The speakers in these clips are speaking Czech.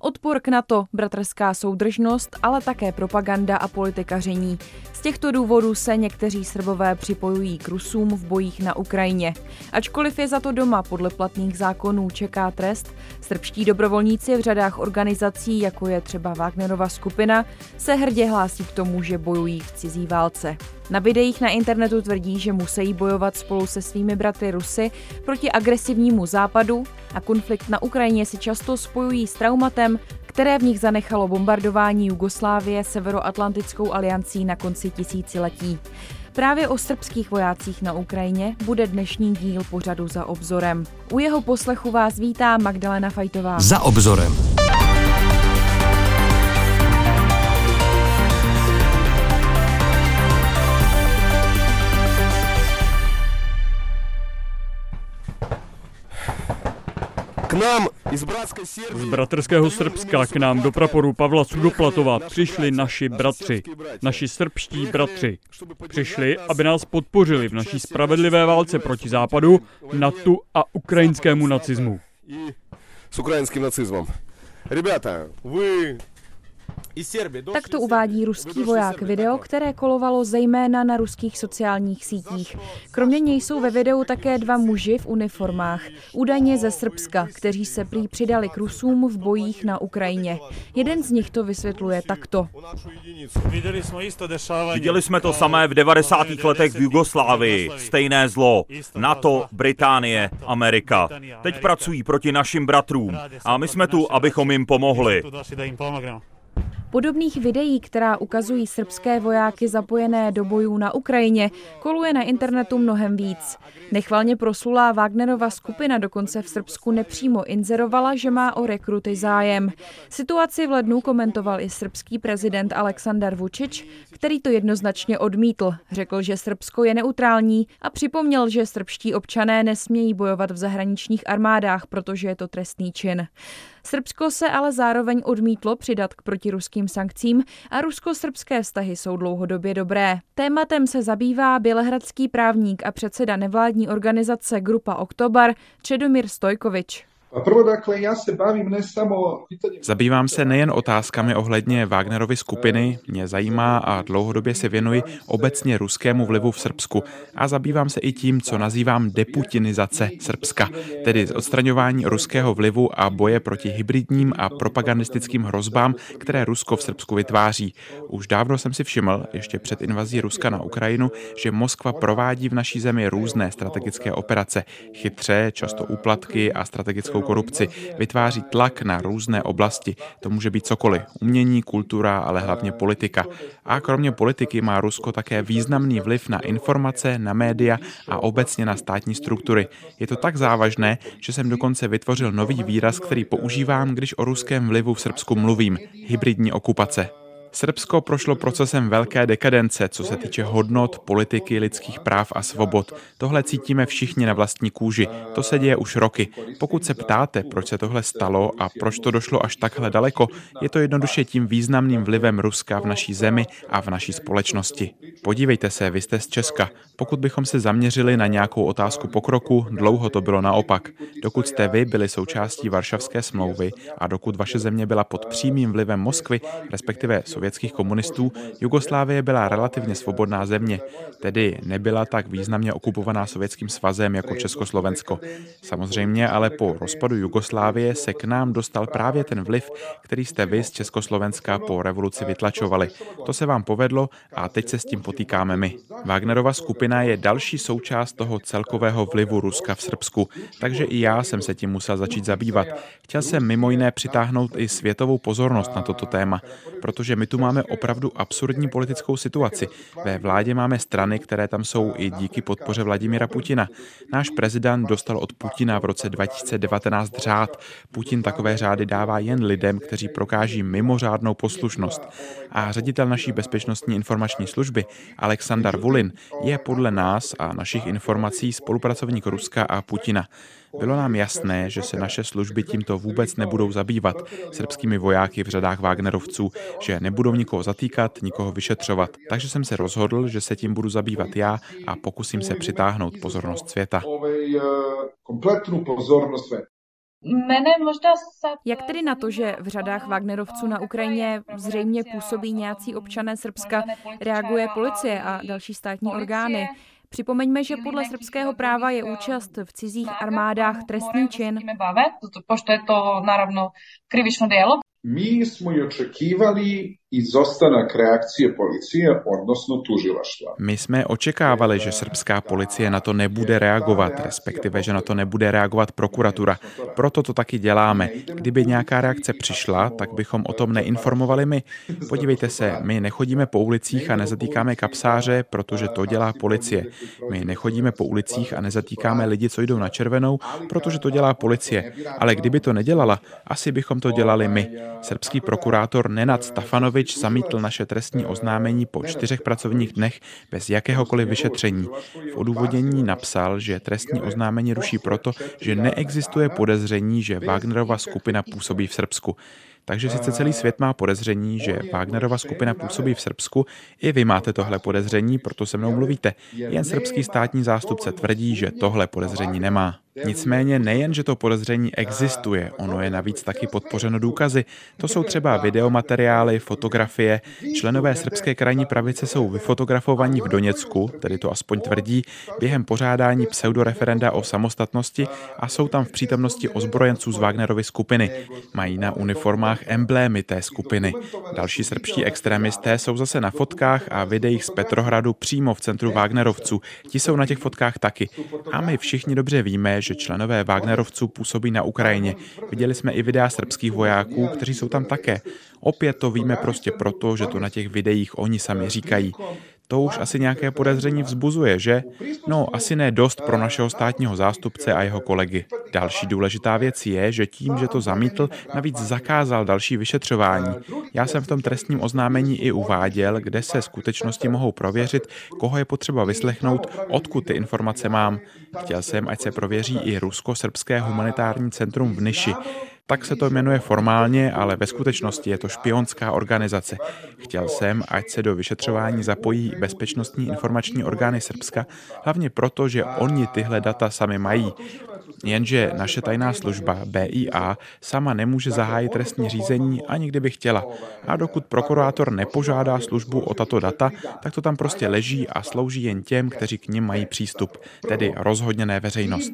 Odpor k NATO, bratrská soudržnost, ale také propaganda a politikaření. Z těchto důvodů se někteří Srbové připojují k Rusům v bojích na Ukrajině. Ačkoliv je za to doma podle platných zákonů čeká trest, srbští dobrovolníci v řadách organizací, jako je třeba Wagnerova skupina, se hrdě hlásí k tomu, že bojují v cizí válce. Na videích na internetu tvrdí, že musí bojovat spolu se svými bratry Rusy proti agresivnímu západu a konflikt na Ukrajině si často spojují s traumatem, které v nich zanechalo bombardování Jugoslávie Severoatlantickou aliancí na konci tisíciletí. Právě o srbských vojácích na Ukrajině bude dnešní díl pořadu za obzorem. U jeho poslechu vás vítá Magdalena Fajtová. Za obzorem. nám z bratrského Srbska k nám do praporu Pavla Sudoplatova přišli naši bratři, naši srbští bratři. Přišli, aby nás podpořili v naší spravedlivé válce proti západu, NATO a ukrajinskému nacismu. S ukrajinským nacismem. Ребята, вы tak to uvádí ruský voják video, které kolovalo zejména na ruských sociálních sítích. Kromě něj jsou ve videu také dva muži v uniformách, údajně ze Srbska, kteří se prý přidali k Rusům v bojích na Ukrajině. Jeden z nich to vysvětluje takto. Viděli jsme to samé v 90. letech v Jugoslávii. Stejné zlo. NATO, Británie, Amerika. Teď pracují proti našim bratrům a my jsme tu, abychom jim pomohli. Podobných videí, která ukazují srbské vojáky zapojené do bojů na Ukrajině, koluje na internetu mnohem víc. Nechvalně proslulá Wagnerova skupina dokonce v Srbsku nepřímo inzerovala, že má o rekruty zájem. Situaci v lednu komentoval i srbský prezident Aleksandar Vučić, který to jednoznačně odmítl. Řekl, že Srbsko je neutrální a připomněl, že srbští občané nesmějí bojovat v zahraničních armádách, protože je to trestný čin. Srbsko se ale zároveň odmítlo přidat k protiruským sankcím a rusko-srbské vztahy jsou dlouhodobě dobré. Tématem se zabývá bělehradský právník a předseda nevládní organizace Grupa Oktobar Čedomír Stojkovič. Zabývám se nejen otázkami ohledně Wagnerovy skupiny, mě zajímá a dlouhodobě se věnuji obecně ruskému vlivu v Srbsku. A zabývám se i tím, co nazývám deputinizace Srbska, tedy odstraňování ruského vlivu a boje proti hybridním a propagandistickým hrozbám, které Rusko v Srbsku vytváří. Už dávno jsem si všiml, ještě před invazí Ruska na Ukrajinu, že Moskva provádí v naší zemi různé strategické operace, chytře, často úplatky a strategickou korupci, vytváří tlak na různé oblasti. To může být cokoliv. Umění, kultura, ale hlavně politika. A kromě politiky má Rusko také významný vliv na informace, na média a obecně na státní struktury. Je to tak závažné, že jsem dokonce vytvořil nový výraz, který používám, když o ruském vlivu v Srbsku mluvím. Hybridní okupace. Srbsko prošlo procesem velké dekadence, co se týče hodnot, politiky, lidských práv a svobod. Tohle cítíme všichni na vlastní kůži. To se děje už roky. Pokud se ptáte, proč se tohle stalo a proč to došlo až takhle daleko, je to jednoduše tím významným vlivem Ruska v naší zemi a v naší společnosti. Podívejte se, vy jste z Česka. Pokud bychom se zaměřili na nějakou otázku pokroku, dlouho to bylo naopak. Dokud jste vy byli součástí Varšavské smlouvy a dokud vaše země byla pod přímým vlivem Moskvy, respektive sovětských komunistů, Jugoslávie byla relativně svobodná země, tedy nebyla tak významně okupovaná Sovětským svazem jako Československo. Samozřejmě ale po rozpadu Jugoslávie se k nám dostal právě ten vliv, který jste vy z Československa po revoluci vytlačovali. To se vám povedlo a teď se s tím potýkáme my. Wagnerova skupina je další součást toho celkového vlivu Ruska v Srbsku, takže i já jsem se tím musel začít zabývat. Chtěl jsem mimo jiné přitáhnout i světovou pozornost na toto téma, protože my my tu máme opravdu absurdní politickou situaci. Ve vládě máme strany, které tam jsou i díky podpoře Vladimira Putina. Náš prezident dostal od Putina v roce 2019 řád. Putin takové řády dává jen lidem, kteří prokáží mimořádnou poslušnost. A ředitel naší bezpečnostní informační služby, Aleksandar Vulin, je podle nás a našich informací spolupracovník Ruska a Putina. Bylo nám jasné, že se naše služby tímto vůbec nebudou zabývat srbskými vojáky v řadách Wagnerovců, že nebudou nikoho zatýkat, nikoho vyšetřovat. Takže jsem se rozhodl, že se tím budu zabývat já a pokusím se přitáhnout pozornost světa. Jak tedy na to, že v řadách Wagnerovců na Ukrajině zřejmě působí nějací občané Srbska, reaguje policie a další státní orgány? Připomeňme, že podle srbského práva je účast v cizích armádách trestný čin. Pošto je to naravno krivično djelo. Mi smo i očekivali izostanak reakcije policie, odnosno tužilaštva. My jsme očekávali, že srbská policie na to nebude reagovat, respektive, že na to nebude reagovat prokuratura. Proto to taky děláme. Kdyby nějaká reakce přišla, tak bychom o tom neinformovali my. Podívejte se, my nechodíme po ulicích a nezatýkáme kapsáře, protože to dělá policie. My nechodíme po ulicích a nezatýkáme lidi, co jdou na červenou, protože to dělá policie. Ale kdyby to nedělala, asi bychom to dělali my. Srbský prokurátor Nenad Stafanovič Vodič zamítl naše trestní oznámení po čtyřech pracovních dnech bez jakéhokoliv vyšetření. V odůvodnění napsal, že trestní oznámení ruší proto, že neexistuje podezření, že Wagnerova skupina působí v Srbsku. Takže sice celý svět má podezření, že Wagnerova skupina působí v Srbsku, i vy máte tohle podezření, proto se mnou mluvíte. Jen srbský státní zástupce tvrdí, že tohle podezření nemá. Nicméně nejen, že to podezření existuje, ono je navíc taky podpořeno důkazy. To jsou třeba videomateriály, fotografie. Členové srbské krajní pravice jsou vyfotografovaní v Doněcku, tedy to aspoň tvrdí, během pořádání pseudoreferenda o samostatnosti a jsou tam v přítomnosti ozbrojenců z Wagnerovy skupiny. Mají na uniformách emblémy té skupiny. Další srbští extremisté jsou zase na fotkách a videích z Petrohradu přímo v centru Wagnerovců. Ti jsou na těch fotkách taky. A my všichni dobře víme, že členové Wagnerovců působí na Ukrajině. Viděli jsme i videa srbských vojáků, kteří jsou tam také. Opět to víme prostě proto, že to na těch videích oni sami říkají to už asi nějaké podezření vzbuzuje, že? No, asi ne dost pro našeho státního zástupce a jeho kolegy. Další důležitá věc je, že tím, že to zamítl, navíc zakázal další vyšetřování. Já jsem v tom trestním oznámení i uváděl, kde se skutečnosti mohou prověřit, koho je potřeba vyslechnout, odkud ty informace mám. Chtěl jsem, ať se prověří i Rusko-srbské humanitární centrum v Niši. Tak se to jmenuje formálně, ale ve skutečnosti je to špionská organizace. Chtěl jsem, ať se do vyšetřování zapojí bezpečnostní informační orgány Srbska, hlavně proto, že oni tyhle data sami mají. Jenže naše tajná služba BIA sama nemůže zahájit trestní řízení ani kdyby chtěla. A dokud prokurátor nepožádá službu o tato data, tak to tam prostě leží a slouží jen těm, kteří k nim mají přístup, tedy rozhodně ne veřejnost.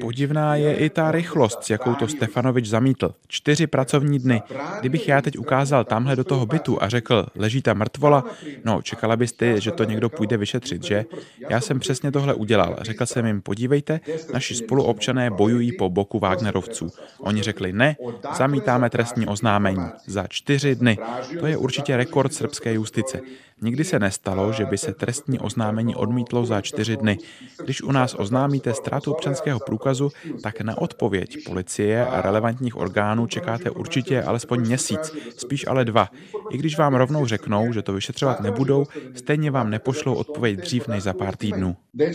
Podivná je i ta rychlost, s jakou to Stefanovič zamítl. Čtyři pracovní dny. Kdybych já teď ukázal tamhle do toho bytu a řekl, leží tam mrtvola, no čekala byste, že to někdo půjde vyšetřit, že? Já jsem přesně tohle udělal. Řekl jsem jim, podívejte, naši spoluobčané bojují po boku Wagnerovců. Oni řekli ne, zamítáme trestní oznámení. Za čtyři dny. To je určitě rekord srbské justice. Nikdy se nestalo, že by se trestní oznámení odmítlo za čtyři dny. Když u nás oznámíte ztrátu občanského průkazu, tak na odpověď policie a relevantních orgánů čekáte určitě alespoň měsíc, spíš ale dva. I když vám rovnou řeknou, že to vyšetřovat nebudou, stejně vám nepošlou odpověď dřív než za pár týdnů. Da, da,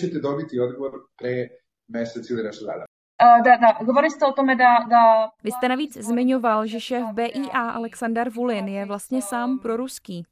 govorili jste o tome da, da... Vy jste navíc zmiňoval, že šéf BIA Aleksandar Vulin je vlastně sám proruský.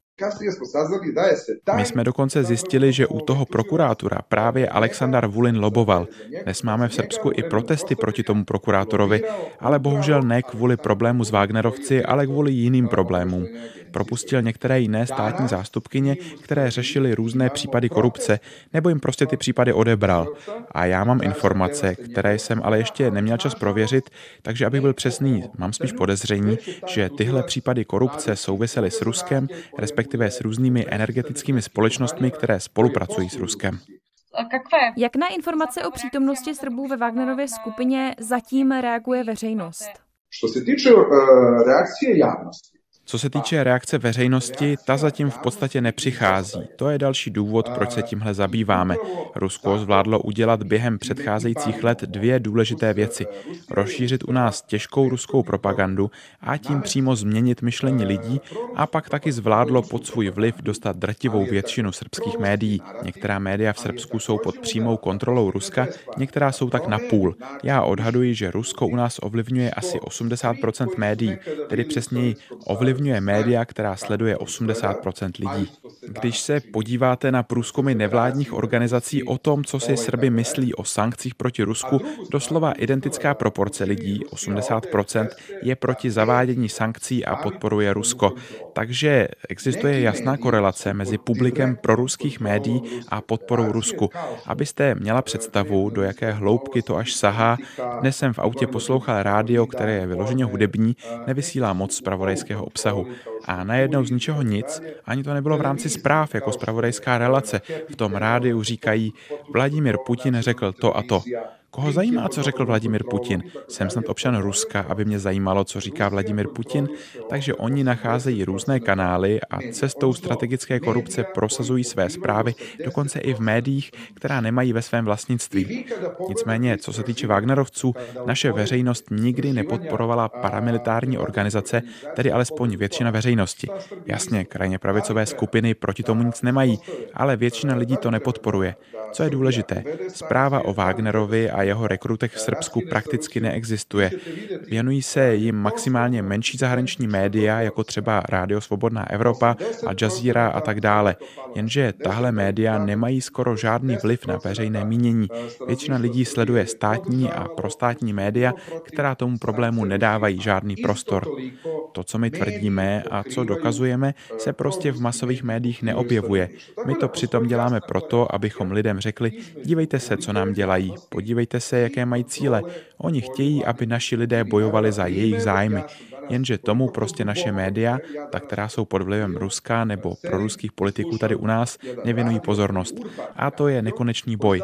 My jsme dokonce zjistili, že u toho prokurátora právě Aleksandar Vulin loboval. Dnes máme v Srbsku i protesty proti tomu prokurátorovi, ale bohužel ne kvůli problému s Wagnerovci, ale kvůli jiným problémům. Propustil některé jiné státní zástupkyně, které řešily různé případy korupce, nebo jim prostě ty případy odebral. A já mám informace, které jsem ale ještě neměl čas prověřit, takže abych byl přesný, mám spíš podezření, že tyhle případy korupce souvisely s Ruskem, respektive s různými energetickými společnostmi, které spolupracují s Ruskem. Jak na informace o přítomnosti Srbů ve Wagnerově skupině zatím reaguje veřejnost? Co se týče uh, reakce javnosti, co se týče reakce veřejnosti, ta zatím v podstatě nepřichází. To je další důvod, proč se tímhle zabýváme. Rusko zvládlo udělat během předcházejících let dvě důležité věci. Rozšířit u nás těžkou ruskou propagandu a tím přímo změnit myšlení lidí a pak taky zvládlo pod svůj vliv dostat drtivou většinu srbských médií. Některá média v Srbsku jsou pod přímou kontrolou Ruska, některá jsou tak na půl. Já odhaduji, že Rusko u nás ovlivňuje asi 80% médií, tedy přesněji ovlivňuje ovlivňuje média, která sleduje 80% lidí. Když se podíváte na průzkumy nevládních organizací o tom, co si Srby myslí o sankcích proti Rusku, doslova identická proporce lidí, 80%, je proti zavádění sankcí a podporuje Rusko. Takže existuje jasná korelace mezi publikem proruských médií a podporou Rusku. Abyste měla představu, do jaké hloubky to až sahá, dnes jsem v autě poslouchal rádio, které je vyloženě hudební, nevysílá moc zpravodajského obsahu. A najednou z ničeho nic, ani to nebylo v rámci zpráv jako zpravodajská relace. V tom rádiu říkají, Vladimír Putin řekl to a to. Koho zajímá, co řekl Vladimir Putin? Jsem snad občan Ruska, aby mě zajímalo, co říká Vladimir Putin, takže oni nacházejí různé kanály a cestou strategické korupce prosazují své zprávy, dokonce i v médiích, která nemají ve svém vlastnictví. Nicméně, co se týče Wagnerovců, naše veřejnost nikdy nepodporovala paramilitární organizace, tedy alespoň většina veřejnosti. Jasně, krajně pravicové skupiny proti tomu nic nemají, ale většina lidí to nepodporuje. Co je důležité, zpráva o Wagnerovi a jeho rekrutech v Srbsku prakticky neexistuje. Věnují se jim maximálně menší zahraniční média, jako třeba Rádio Svobodná Evropa, Al Jazeera a tak dále. Jenže tahle média nemají skoro žádný vliv na veřejné mínění. Většina lidí sleduje státní a prostátní média, která tomu problému nedávají žádný prostor. To, co my tvrdíme a co dokazujeme, se prostě v masových médiích neobjevuje. My to přitom děláme proto, abychom lidem řekli, dívejte se, co nám dělají, podívejte Podívejte se, jaké mají cíle. Oni chtějí, aby naši lidé bojovali za jejich zájmy. Jenže tomu prostě naše média, ta, která jsou pod vlivem Ruska nebo proruských politiků tady u nás, nevěnují pozornost. A to je nekonečný boj.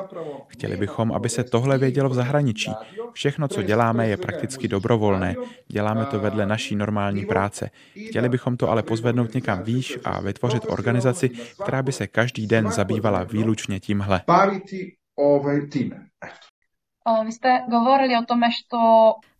Chtěli bychom, aby se tohle vědělo v zahraničí. Všechno, co děláme, je prakticky dobrovolné. Děláme to vedle naší normální práce. Chtěli bychom to ale pozvednout někam výš a vytvořit organizaci, která by se každý den zabývala výlučně tímhle. Vy jste govorili o tom, že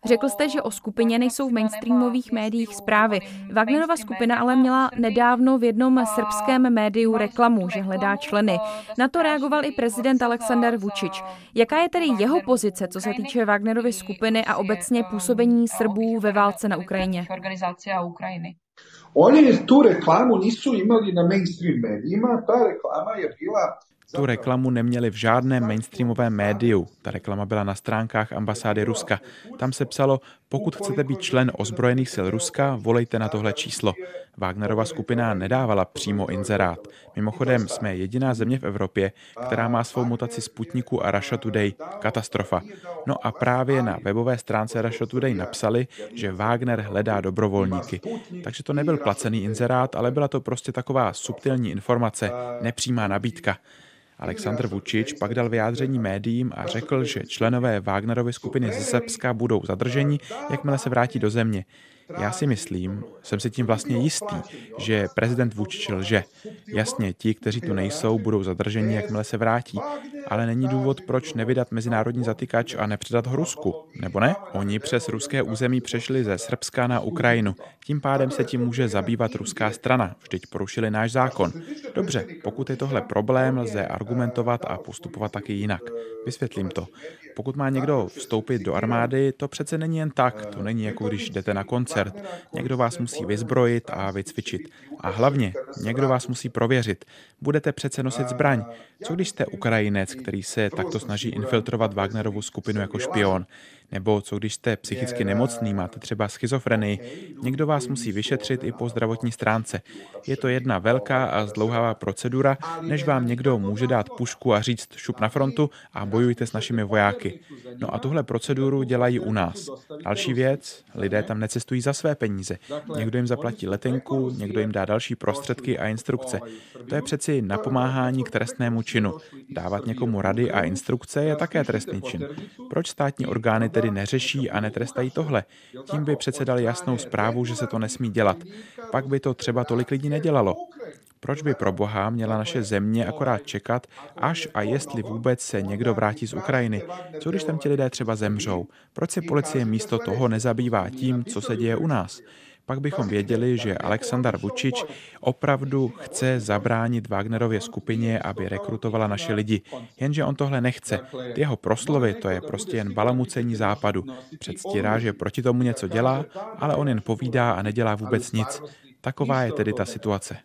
Řekl jste, že o skupině nejsou v mainstreamových médiích zprávy. Wagnerova skupina ale měla nedávno v jednom srbském médiu reklamu, že hledá členy. Na to reagoval i prezident Aleksandar Vučić. Jaká je tedy jeho pozice, co se týče Wagnerovy skupiny a obecně působení Srbů ve válce na Ukrajině? Oni tu reklamu nisu imali na mainstream médiima, ta reklama je byla tu reklamu neměli v žádném mainstreamovém médiu. Ta reklama byla na stránkách ambasády Ruska. Tam se psalo, pokud chcete být člen ozbrojených sil Ruska, volejte na tohle číslo. Wagnerova skupina nedávala přímo inzerát. Mimochodem jsme jediná země v Evropě, která má svou mutaci Sputniku a Russia Today. Katastrofa. No a právě na webové stránce Russia Today napsali, že Wagner hledá dobrovolníky. Takže to nebyl placený inzerát, ale byla to prostě taková subtilní informace, nepřímá nabídka. Aleksandr Vučič pak dal vyjádření médiím a řekl, že členové Wagnerovy skupiny ze Srbska budou zadrženi, jakmile se vrátí do země. Já si myslím, jsem si tím vlastně jistý, že prezident Vučić lže. Jasně, ti, kteří tu nejsou, budou zadrženi, jakmile se vrátí, ale není důvod, proč nevydat mezinárodní zatykač a nepředat ho Rusku, nebo ne? Oni přes ruské území přešli ze Srbska na Ukrajinu. Tím pádem se tím může zabývat ruská strana. Vždyť porušili náš zákon. Dobře, pokud je tohle problém, lze argumentovat a postupovat taky jinak. Vysvětlím to. Pokud má někdo vstoupit do armády, to přece není jen tak. To není jako když jdete na koncert. Někdo vás musí vyzbrojit a vycvičit. A hlavně, někdo vás musí prověřit. Budete přece nosit zbraň. Co když jste Ukrajinec, který se takto snaží infiltrovat Wagnerovu skupinu jako špion? Nebo co když jste psychicky nemocný, máte třeba schizofrenii, někdo vás musí vyšetřit i po zdravotní stránce. Je to jedna velká a zdlouhavá procedura, než vám někdo může dát pušku a říct šup na frontu a bojujte s našimi vojáky. No a tuhle proceduru dělají u nás. Další věc, lidé tam necestují za své peníze. Někdo jim zaplatí letenku, někdo jim dá další prostředky a instrukce. To je přeci napomáhání k trestnému činu. Dávat někomu rady a instrukce je také trestný čin. Proč státní orgány tedy neřeší a netrestají tohle. Tím by přece dali jasnou zprávu, že se to nesmí dělat. Pak by to třeba tolik lidí nedělalo. Proč by pro Boha měla naše země akorát čekat, až a jestli vůbec se někdo vrátí z Ukrajiny? Co když tam ti lidé třeba zemřou? Proč se policie místo toho nezabývá tím, co se děje u nás? Pak bychom věděli, že Aleksandar Vučič opravdu chce zabránit Wagnerově skupině, aby rekrutovala naše lidi. Jenže on tohle nechce. Ty jeho proslovy, to je prostě jen balamucení západu. Předstírá, že proti tomu něco dělá, ale on jen povídá a nedělá vůbec nic. Taková je tedy ta situace.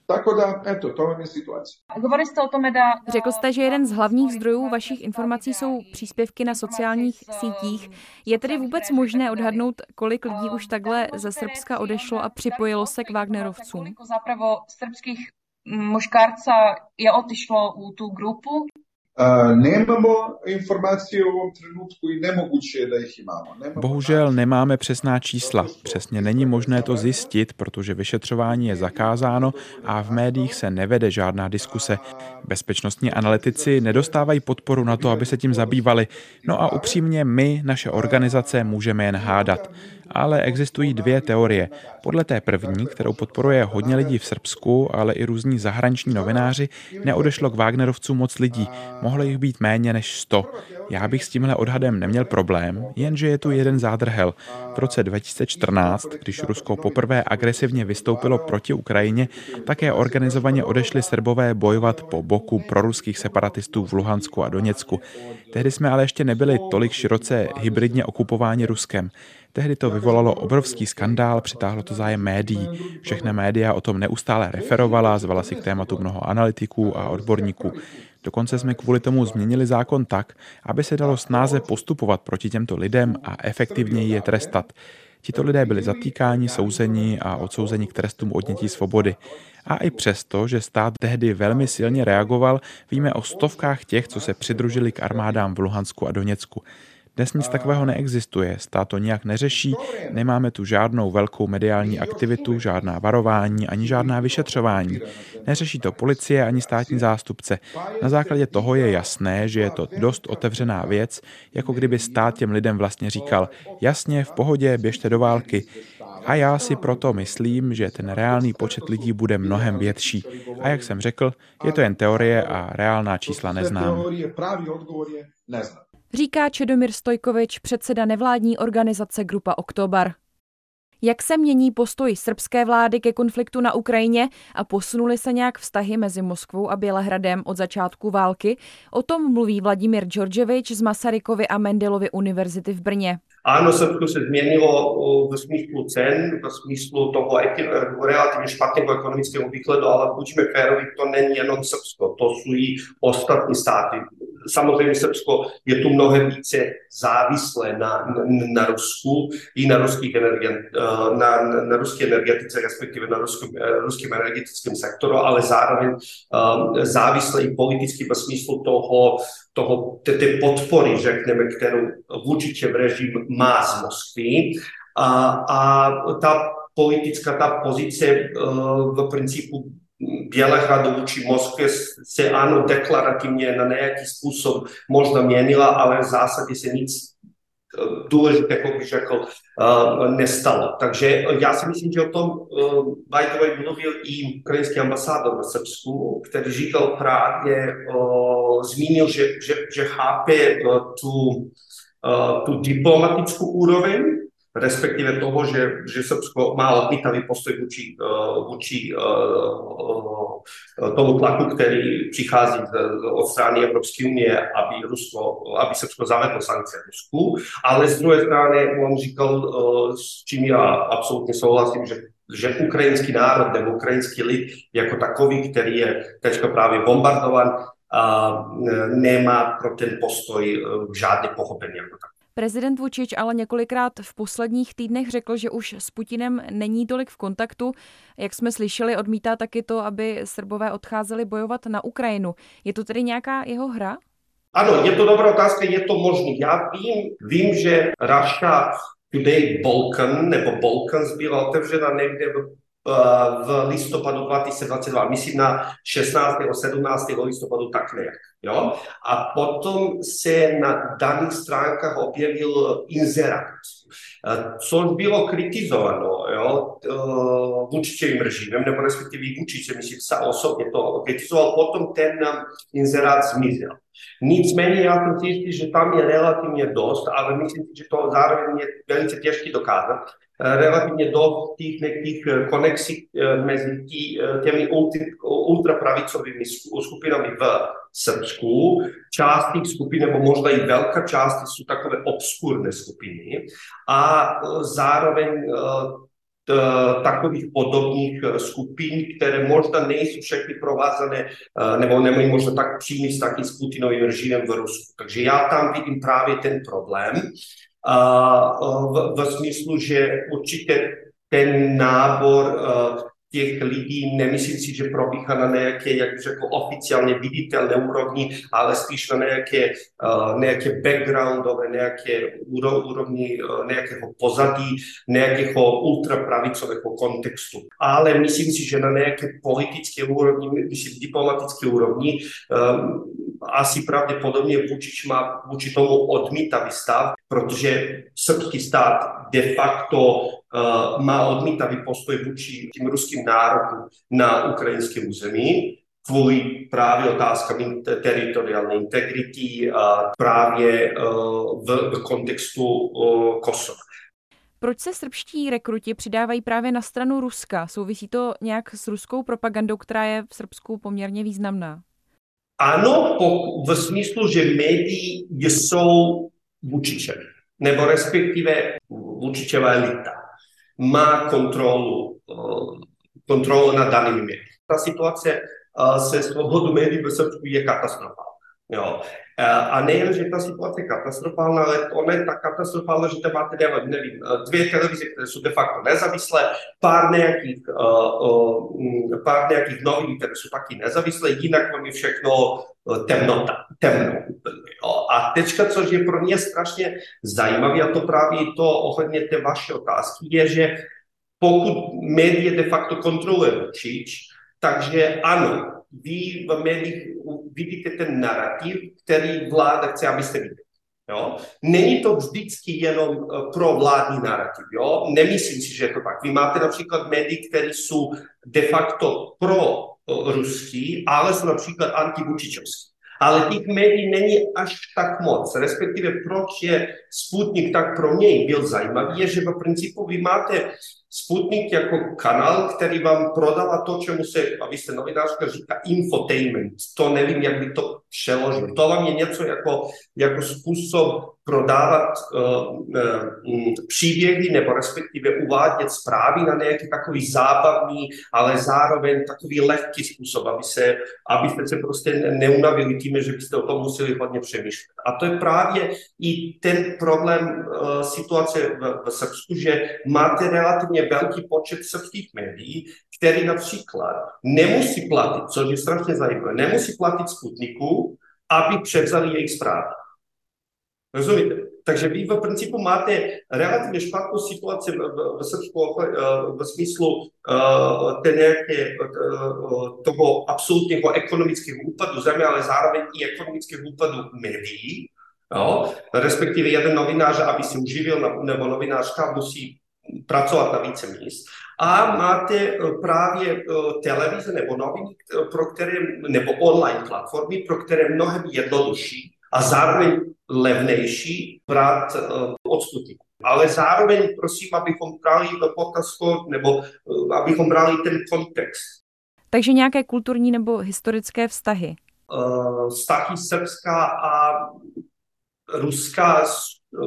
Řekl jste, že jeden z hlavních zdrojů vašich informací jsou příspěvky na sociálních sítích. Je tedy vůbec možné odhadnout, kolik lidí už takhle ze Srbska odešlo a připojilo se k Wagnerovcům? Zapravo srbských muškarca je otišlo u tu grupu. Nemamo informacije u ovom trenutku i nemoguće je da ih imamo. Nemamo Bohužel nemáme přesná čísla. Přesně není možné to zjistit, protože vyšetřování je zakázáno a v médiích se nevede žádná diskuse. Bezpečnostní analytici nedostávají podporu na to, aby se tím zabývali. No a upřímně my, naše organizace, můžeme jen hádat. Ale existují dvě teorie. Podle té první, kterou podporuje hodně lidí v Srbsku, ale i různí zahraniční novináři, neodešlo k Wagnerovcům moc lidí. Mohlo jich být méně než 100. Já bych s tímhle odhadem neměl problém, jenže je tu jeden zádrhel. V roce 2014, když Rusko poprvé agresivně vystoupilo proti Ukrajině, také organizovaně odešli Srbové bojovat po boku proruských separatistů v Luhansku a Doněcku. Tehdy jsme ale ještě nebyli tolik široce hybridně okupováni Ruskem. Tehdy to vyvolalo obrovský skandál, přitáhlo to zájem médií. Všechny média o tom neustále referovala, zvala si k tématu mnoho analytiků a odborníků. Dokonce jsme kvůli tomu změnili zákon tak, aby se dalo snáze postupovat proti těmto lidem a efektivněji je trestat. Tito lidé byli zatýkáni, souzeni a odsouzeni k trestům odnětí svobody. A i přesto, že stát tehdy velmi silně reagoval, víme o stovkách těch, co se přidružili k armádám v Luhansku a Doněcku. Dnes nic takového neexistuje, stát to nijak neřeší, nemáme tu žádnou velkou mediální aktivitu, žádná varování ani žádná vyšetřování. Neřeší to policie ani státní zástupce. Na základě toho je jasné, že je to dost otevřená věc, jako kdyby stát těm lidem vlastně říkal, jasně, v pohodě, běžte do války. A já si proto myslím, že ten reálný počet lidí bude mnohem větší. A jak jsem řekl, je to jen teorie a reálná čísla neznám. Říká Čedomír Stojkovič, předseda nevládní organizace Grupa Oktobar. Jak se mění postoj srbské vlády ke konfliktu na Ukrajině a posunuly se nějak vztahy mezi Moskvou a Bělehradem od začátku války? O tom mluví Vladimír Džordževič z Masarykovy a Mendelovy univerzity v Brně. Áno, Srbsko sa zmenilo v smyslu cen, v smyslu toho relatívne špatného ekonomického výhledu, ale buďme férovi, to není jenom Srbsko, to sú i ostatní státy. Samozřejmě Srbsko je tu mnohem více závislé na, na, Rusku i na, ruských energie, na, na ruské energetice, respektive na ruském, ruském energetickém sektoru, ale zároveň závislé i politicky ve smyslu toho, toho té podpory, řekneme, kterou v režim má z Moskvy. A, a ta politická ta pozice uh, v principu Bělehradu vůči Moskvě se ano deklarativně na nějaký způsob možná měnila, ale v zásadě se nic důležitého, bych řekl, nestalo. Takže já si myslím, že o tom the way mluvil i ukrajinský ambasádor v Srbsku, který říkal právě, zmínil, že, že, že chápe tu, tu diplomatickou úroveň, respektive toho, že, že Srbsko má odmítavý postoj vůči, vůči tomu tlaku, který přichází od strany Evropské unie, aby, Rusko, aby Srbsko zavedlo sankce Rusku, ale z druhé strany on říkal, s čím já absolutně souhlasím, že že ukrajinský národ nebo ukrajinský lid jako takový, který je teďka právě bombardovan, a nemá pro ten postoj žádné pochopení jako tak. Prezident Vučič ale několikrát v posledních týdnech řekl, že už s Putinem není tolik v kontaktu. Jak jsme slyšeli, odmítá taky to, aby Srbové odcházeli bojovat na Ukrajinu. Je to tedy nějaká jeho hra? Ano, je to dobrá otázka, je to možné. Já vím, vím, že Russia Today Balkan nebo Balkans byla otevřena někde v v listopadu 2022, myslím na 16. 17. listopadu tak nějak. Jo? A potom se na daných stránkách objevil inzerát, což bylo kritizováno jo, vůči režimem, nebo respektive vůči, myslím, se osobně to kritizoval, potom ten inzerát zmizel. Nicméně já jsem si jistý, že tam je relativně dost, ale myslím si, že to zároveň je velice těžké dokázat, relativně do těch nekých konexí mezi tí, těmi ultrapravicovými skupinami v Srbsku. Část těch skupin, nebo možná i velká část, jsou takové obskurné skupiny. A zároveň takových podobných skupin, které možná nejsou všechny provázané nebo nemají možná tak přímý vztah s Putinovým režimem v Rusku. Takže já tam vidím právě ten problém v, v smyslu, že určitě ten nábor těch lidí, nemyslím si, že probíhá na nějaké, jak bych řekl, oficiálně viditelné úrovni, ale spíš na nějaké, uh, nějaké backgroundové, nějaké úrovni uh, nějakého pozadí, nějakého ultrapravicového kontextu. Ale myslím si, že na nějaké politické úrovni, myslím diplomatické úrovni, um, asi pravděpodobně Vučič má vůči tomu odmítavý stav, protože srbský stát de facto má odmítavý postoj vůči tím ruským nárokům na ukrajinské území kvůli právě otázkám teritoriální integrity a právě uh, v, v kontextu uh, Kosova. Proč se srbští rekruti přidávají právě na stranu Ruska? Souvisí to nějak s ruskou propagandou, která je v Srbsku poměrně významná? Ano, v smyslu, že médií jsou Vučičevi, nebo respektive Vučičeva elita má kontrolu, eh, kontrolu nad danými médii. Ta situace eh, se svobodou médií v Srbsku je katastrofální. Jo. A nejen, že ta situace je katastrofální, ale ona je tak katastrofální, že tam máte, nevím, dvě televize, které jsou de facto nezávislé, pár nějakých, uh, pár nějakých novin, které jsou taky nezávislé, jinak vám je všechno temnota, temno. A teďka, což je pro mě strašně zajímavé, a to právě to ohledně té vaší otázky, je, že pokud média de facto kontroluje Vučič, takže ano, vy v médiích vidíte ten narrativ, který vláda chce, abyste viděli. Jo? Není to vždycky jenom eh, pro vládní narrativ. Jo? Nemyslím si, že je to tak. Vy máte například médií, které jsou de facto pro eh, ruský, ale jsou například antivučičovský. Ale těch médií není až tak moc. Respektive proč je Sputnik tak pro něj byl zajímavý, je, že v principu vy máte Sputnik jako kanál, který vám prodává to, čemu se, a vy jste novinářka, říká infotainment. To nevím, jak by to přeložil. To vám je něco jako, jako způsob prodávat uh, uh, příběhy nebo respektive uvádět zprávy na nějaký takový zábavný, ale zároveň takový lehký způsob, aby se, abyste se prostě neunavili tím, že byste o tom museli hodně přemýšlet. A to je právě i ten problém uh, situace v, v Srbsku, že máte relativně velký počet srbských médií, který například nemusí platit, což je strašně zajímavé, nemusí platit Sputniku, aby převzali jejich zprávy. Rozumíte? Takže vy v principu máte relativně špatnou situaci v, v, v Srbsku v smyslu uh, nějaké, uh, toho absolutního ekonomického úpadu země, ale zároveň i ekonomického úpadu médií. Jo? Respektive jeden novinář, aby si uživil, nebo novinářka musí pracovat na více míst. A máte právě televize nebo noviny, pro které, nebo online platformy, pro které mnohem jednodušší a zároveň levnější brát od Sputniku. Ale zároveň prosím, abychom brali do potazu, nebo abychom brali ten kontext. Takže nějaké kulturní nebo historické vztahy? Vztahy Srbska a Ruska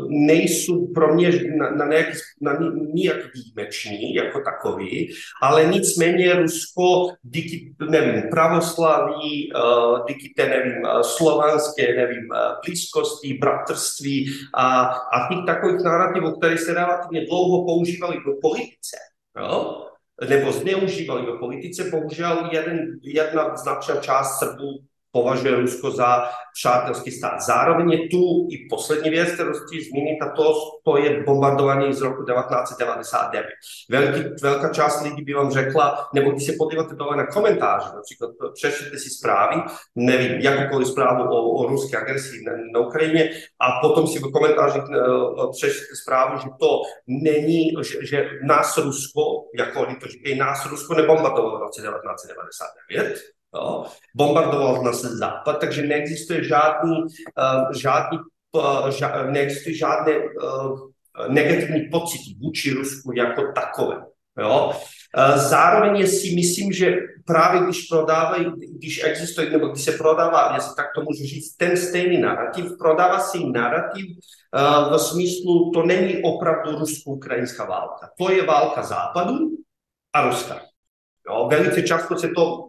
nejsou pro mě na, na, nějaký, na nijak výjimeční jako takový, ale nicméně Rusko díky, nevím, pravoslaví, uh, díky té, nevím, eh, slovanské, nevím, eh, blízkosti, bratrství a, a těch takových narrativů, které se relativně dlouho používali v politice, jo? nebo zneužívali v politice, bohužel jeden, jedna značná část Srbů považuje Rusko za přátelský stát. Zároveň je tu i poslední věc, kterou chci zmínit, a to, to je bombardování z roku 1999. Velký, velká část lidí by vám řekla, nebo když se podíváte dole na komentáře, například přečtěte si zprávy, nevím, jakoukoliv zprávu o, o ruské agresi na, na Ukrajině a potom si v komentářích uh, přečtěte zprávu, že to není, že, že nás Rusko, jako oni to říkají, nás Rusko nebombardovalo v roce 1999, Jo. Bombardoval nás západ, takže neexistuje žádný, uh, žádný uh, ža, neexistuje žádné uh, negativní pocity vůči Rusku jako takové. Jo? Zároveň si myslím, že právě když prodávají, když existuje, nebo když se prodává, jestli tak to můžu říct, ten stejný narrativ, prodává si narrativ v smyslu, to není opravdu rusko-ukrajinská válka. To je válka západu a Ruska. Jo, velice často se to,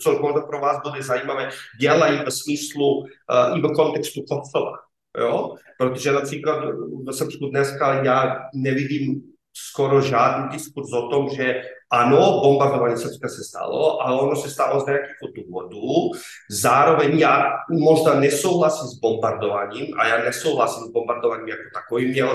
co pro vás bude zajímavé, dělají v smyslu uh, i v kontextu Kosova. Jo? Protože například v Srbsku dneska já nevidím skoro žádný diskurs o tom, že ano, bombardování Srbska se stalo, ale ono se stalo z nějakých důvodů. Zároveň já možná nesouhlasím s bombardováním a já nesouhlasím s bombardováním jako takovým. Mělo,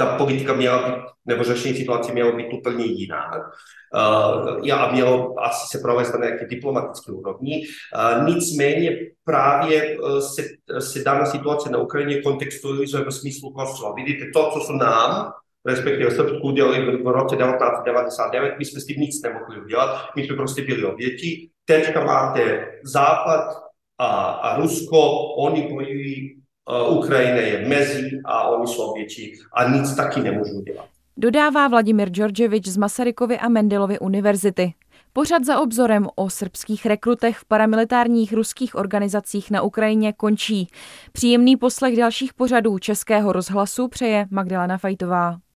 ta politika měla být, nebo řešení situace mělo být úplně jiná. Uh, já mělo asi se provést na nějaké diplomatické úrovni. Uh, nicméně právě uh, se, se daná situace na Ukrajině kontextualizuje ve smyslu Kosova. Vidíte, to, co se nám respektive Srbsku udělali v, v roce 1999, my jsme s tím nic nemohli udělat, my jsme prostě byli oběti. Teďka máte Západ a, a Rusko, oni bojují, uh, Ukrajina je mezi a oni jsou oběti a nic taky nemůžou dělat. Dodává Vladimír Džordževič z Masarykovy a Mendelovy univerzity. Pořad za obzorem o srbských rekrutech v paramilitárních ruských organizacích na Ukrajině končí. Příjemný poslech dalších pořadů Českého rozhlasu přeje Magdalena Fajtová.